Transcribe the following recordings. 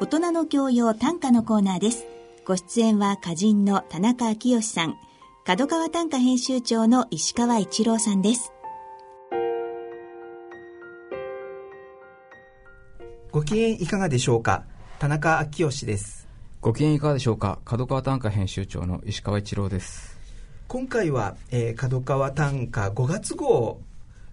大人の教養短歌のコーナーです。ご出演は歌人の田中昭義さん。角川短歌編集長の石川一郎さんです。ご機嫌いかがでしょうか？田中昭義です。ご機嫌いかがでしょうか？角川短歌編集長の石川一郎です。今回は、えー、角川短歌5月号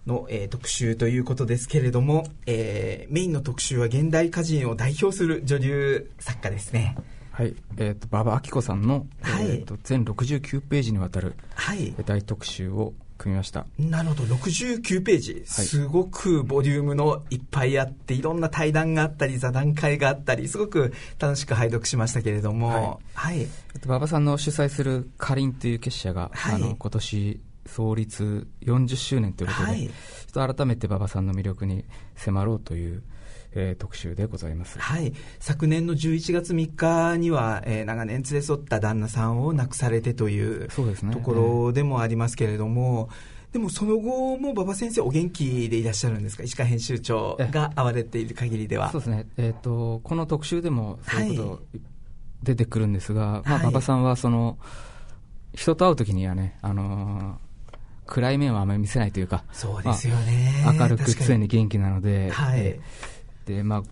の、えー、特集ということですけれども、えー、メインの特集は現代歌人を代表する女流作家ですね。はい、えーと、馬場明子さんの、はい、えーと、全69ページにわたる、はい、大特集を組みました。なるほど。69ページ、はい、すごくボリュームのいっぱいあっていろんな対談があったり座談会があったりすごく楽しく拝読しましたけれども、はい。はい。えっと、馬場さんの主催するかりんという結社が、はい、あの今年創立40周年ということで、はい、ちょっと改めて馬場さんの魅力に迫ろうというえー、特集でございます、はい、昨年の11月3日には、えー、長年連れ添った旦那さんを亡くされてというそうです、ね、ところでもありますけれども、でもその後も馬場先生、お元気でいらっしゃるんですか、石川編集長が会われている限りでは。そうですね、えーと、この特集でもそういうこと、出てくるんですが、まあ、馬場さんはその、人と会うときにはね、あのー暗い面はあまり見せないというか、そうですよね、まあ、明るく常に元気なので、はい、で、まあ、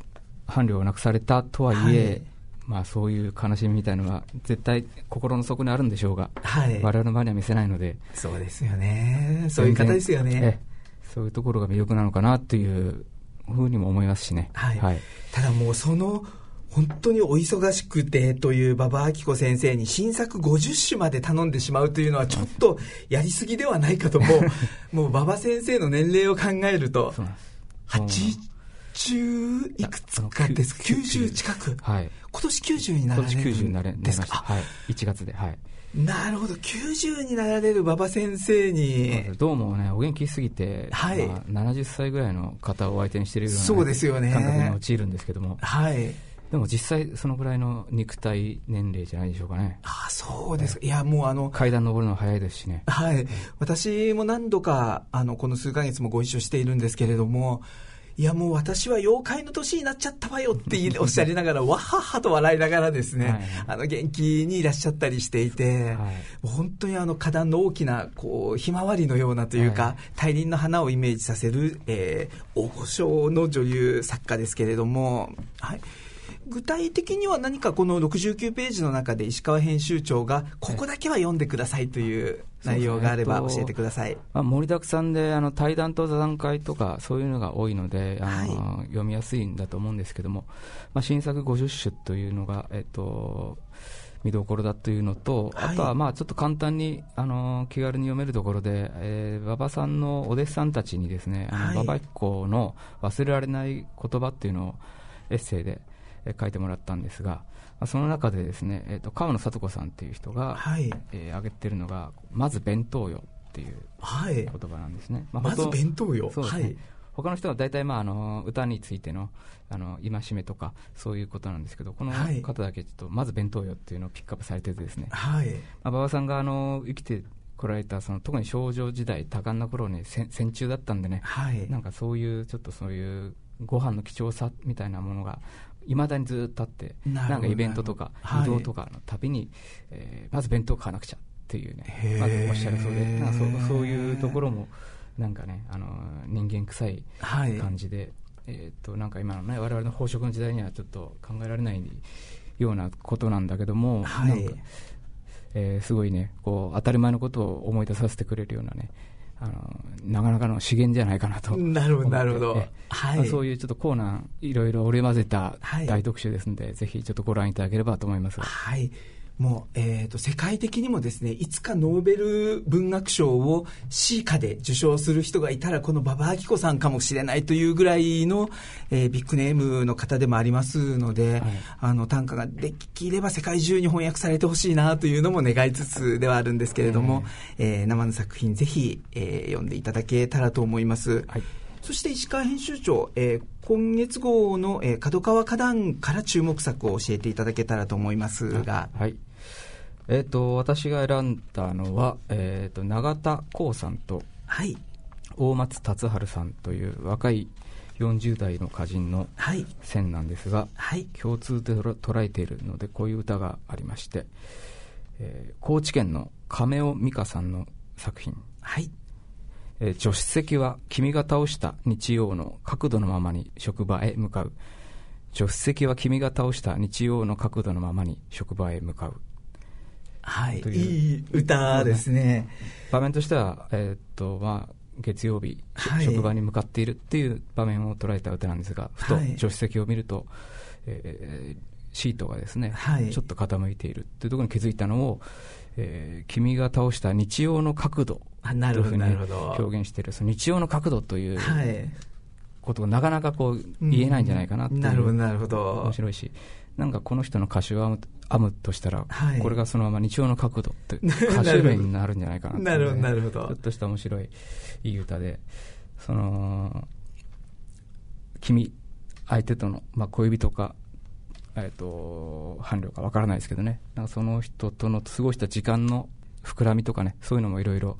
伴侶を亡くされたとはいえ、はい、まあ、そういう悲しみみたいのが絶対心の底にあるんでしょうが、はい、我々の場には見せないのでそうですよね。そういう方ですよねそういうところが魅力なのかなというふうにも思いますしね、はい、はい、ただもうその本当にお忙しくてという馬場明子先生に新作50種まで頼んでしまうというのはちょっとやりすぎではないかとも もう馬場先生の年齢を考えると80 80いくつかですか、90近く、はい、今年90になられるんですか、はい、1月で、はい、なるほど、90になられる馬場先生に。どうもね、お元気すぎて、はい。まあ、70歳ぐらいの方を相手にしているような、そうですよね、感覚に陥るんですけども。はいでも実際、そのぐらいの肉体年齢じゃないでしょうかね。あそうですか。いや、もうあの。階段登るの早いですしね。はい。私も何度か、あの、この数ヶ月もご一緒しているんですけれども、いやもう私は妖怪の年になっちゃったわよって おっしゃりながら、わははと笑いながらですね、はい、あの元気にいらっしゃったりしていて、はい、本当にあの花壇の大きなこうひまわりのようなというか、はい、大輪の花をイメージさせる、えー、大御所の女優作家ですけれども、はい。具体的には何かこの69ページの中で石川編集長がここだけは読んでくださいという内容があれば教えてください、まあ、盛りだくさんであの対談と座談会とかそういうのが多いのであの、はい、読みやすいんだと思うんですけども、まあ、新作50種というのが、えっと、見どころだというのと、はい、あとはまあちょっと簡単にあの気軽に読めるところで、えー、馬場さんのお弟子さんたちにですね、あの馬場彦の忘れられない言葉っていうのをエッセイで書いてもらったんですが、その中でですね、えーと、川野聡子さんっていう人が、はい、えー、挙げてるのが、まず弁当よっていう言葉なんですね。まあ、まず弁当よ。そうですね。はい。他の人は大体、まあ、あの歌についてのあの戒めとかそういうことなんですけどこの方だけちょっとまず弁当よっていうのをピックアップされててですね、はい。まあ、馬場さんがあの生きてこられたその特に少女時代多感な頃に戦中だったんでね、はい、なんかそういうちょっとそういうご飯の貴重さみたいなものがいまだにずっとあってなんかイベントとか移動とかのたびに、はい、えー、まず弁当買わなくちゃっていうねまずおっしゃるそうでなんかそそういうところもなんかねあの人間臭い感じで、はい、えー、となんか今のね我々の飽食の時代にはちょっと考えられないようなことなんだけども、はい、えー、すごいねこう当たり前のことを思い出させてくれるようなねあのなかなかの資源じゃないかなと。なるほどなるほど、はい。まあ、そういうちょっとコーナーいろいろ織り交ぜた大特集ですので、はい、ぜひちょっとご覧いただければと思います。はいもう、えーと、世界的にもですねいつかノーベル文学賞を C 下で受賞する人がいたらこの馬場明子さんかもしれないというぐらいの、えー、ビッグネームの方でもありますので、はい、あの短歌ができれば世界中に翻訳されてほしいなというのも願いつつではあるんですけれども、えー、えー、生の作品ぜひ、えー、読んでいただけたらと思います。はいそして石川編集長、えー、今月号の、えー、角川花壇から注目作を教えていただけたらと思いますが。はい。えっ、ー、と、私が選んだのは、えっ、ー、と、永田光さんと、はい。大松達治さんという若い40代の歌人の線なんですが、はい、共通で捉えているのでこういう歌がありまして、えー、高知県の亀尾美香さんの作品、はいえー、助手席は君が倒した日曜の角度のままに職場へ向かう。助手席は君が倒した日曜の角度のままに職場へ向かう。はい、いい歌ですね。場面としては、えー、っと、まあ、月曜日、はい、職場に向かっているっていう場面を捉えた歌なんですが、ふと助手席を見ると、はい、えー、シートがですね、はい、ちょっと傾いているっていうところに気づいたのを、えー、君が倒した日曜の角度というふうに表現している、その日曜の角度ということがなかなかこう言えないんじゃないかなっていう、なるほど、なるほど。面白いし、なんかこの人の歌詞を編むとしたら、はい、これがそのまま日曜の角度って 歌詞名になるんじゃないかな、ね、なるほど、なるほど。ちょっとした面白いいい歌で、その、君、相手との、まあ、恋人か、えっ、ー、と、伴侶かわからないですけどね、なんかその人との過ごした時間の膨らみとかね、そういうのもいろいろ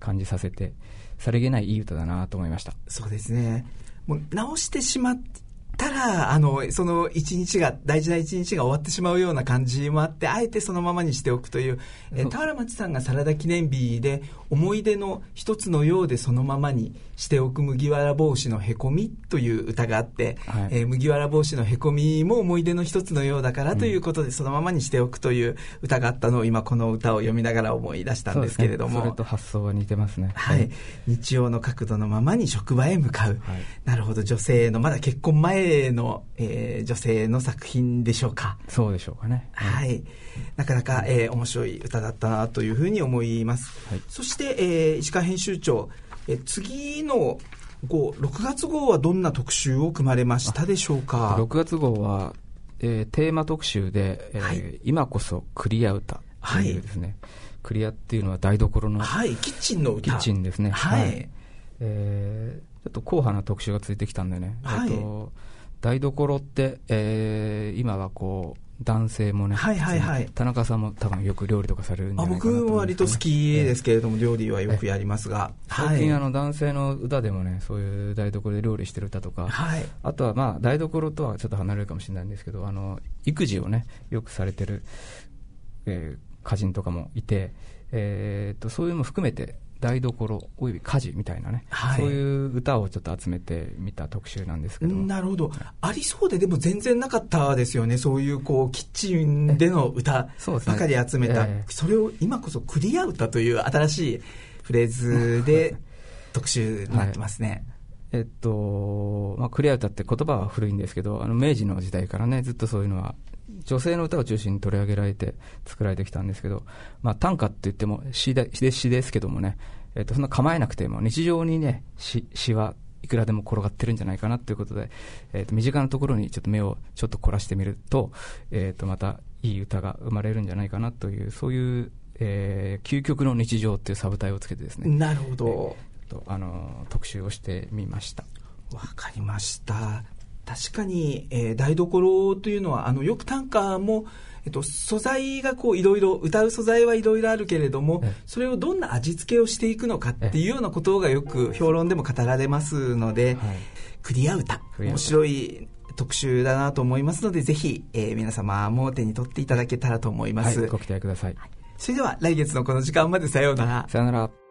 感じさせて、さりげないいい歌だなと思いました。そうですね。もう直してしまっら、あの、その一日が、大事な一日が終わってしまうような感じもあって、あえてそのままにしておくという、え田原町さんがサラダ記念日で、思い出の一つのようでそのままにしておく麦わら帽子のへこみという歌があって、はい、えー、麦わら帽子のへこみも思い出の一つのようだからということで、そのままにしておくという歌があったのを今この歌を読みながら思い出したんですけれども。そ、ね,、れと発想は似てますね。はい。日曜の角度のままに職場へ向かう。はい、なるほど、女性の、まだ結婚前の、えー、女性の作品でしょうか。そうでしょうかね。はい。なかなか、えー、面白い歌だったなというふうに思います。はい、そして、えー、石川編集長、えー、次の号、6月号はどんな特集を組まれましたでしょうか？6月号は、えー、テーマ特集で、えー、はい、今こそクリア歌というですね、はい、クリアっていうのは台所の、はい、キッチンの歌。キッチンですね。はい。はい、えー、ちょっと硬派な特集がついてきたんでね、はい、えっと台所って、えー、今はこう、男性もね、はいはいはい、田中さんも多分よく料理とかされるんじゃないかなと、ね、僕は割と好きですけれども、料理はよくやりますが、最近、あの男性の歌でもね、そういう台所で料理してる歌とか、はい、あとはまあ台所とはちょっと離れるかもしれないんですけど、あの育児をね、よくされてる、えー、歌人とかもいて、えー、とそういうのも含めて、台所および家事みたいなね、はい、そういう歌をちょっと集めてみた特集なんですけどなるほど、ありそうででも全然なかったですよね。そういうこうキッチンでの歌ばかり集めた、ねえ。ー、それを今こそクリア歌という新しいフレーズで特集になってますね、はい。えっとまあ、クリア歌って言葉は古いんですけどあの明治の時代からねずっとそういうのは女性の歌を中心に取り上げられて作られてきたんですけど、まあ、短歌って言っても詩で詩ですけどもね、えー、とそんな構えなくても日常にね詩詩はいくらでも転がってるんじゃないかなということで、えー、と身近なところにちょっと目をちょっと凝らしてみると,、えー、とまたいい歌が生まれるんじゃないかなというそういう、えー、究極の日常っていうサブタイをつけてですね。なるほど、えー、とあの特集をしてみました。わかりました確かに、えー、台所というのはあのよく短歌も、えっと、素材がこういろいろ歌う素材はいろいろあるけれどもそれをどんな味付けをしていくのかっていうようなことがよく評論でも語られますので、はい、クリア歌面白い特集だなと思いますのでぜひ、えー、皆様も手に取っていただけたらと思います、はい、ご期待ください、それでは来月のこの時間までさようなら。さようなら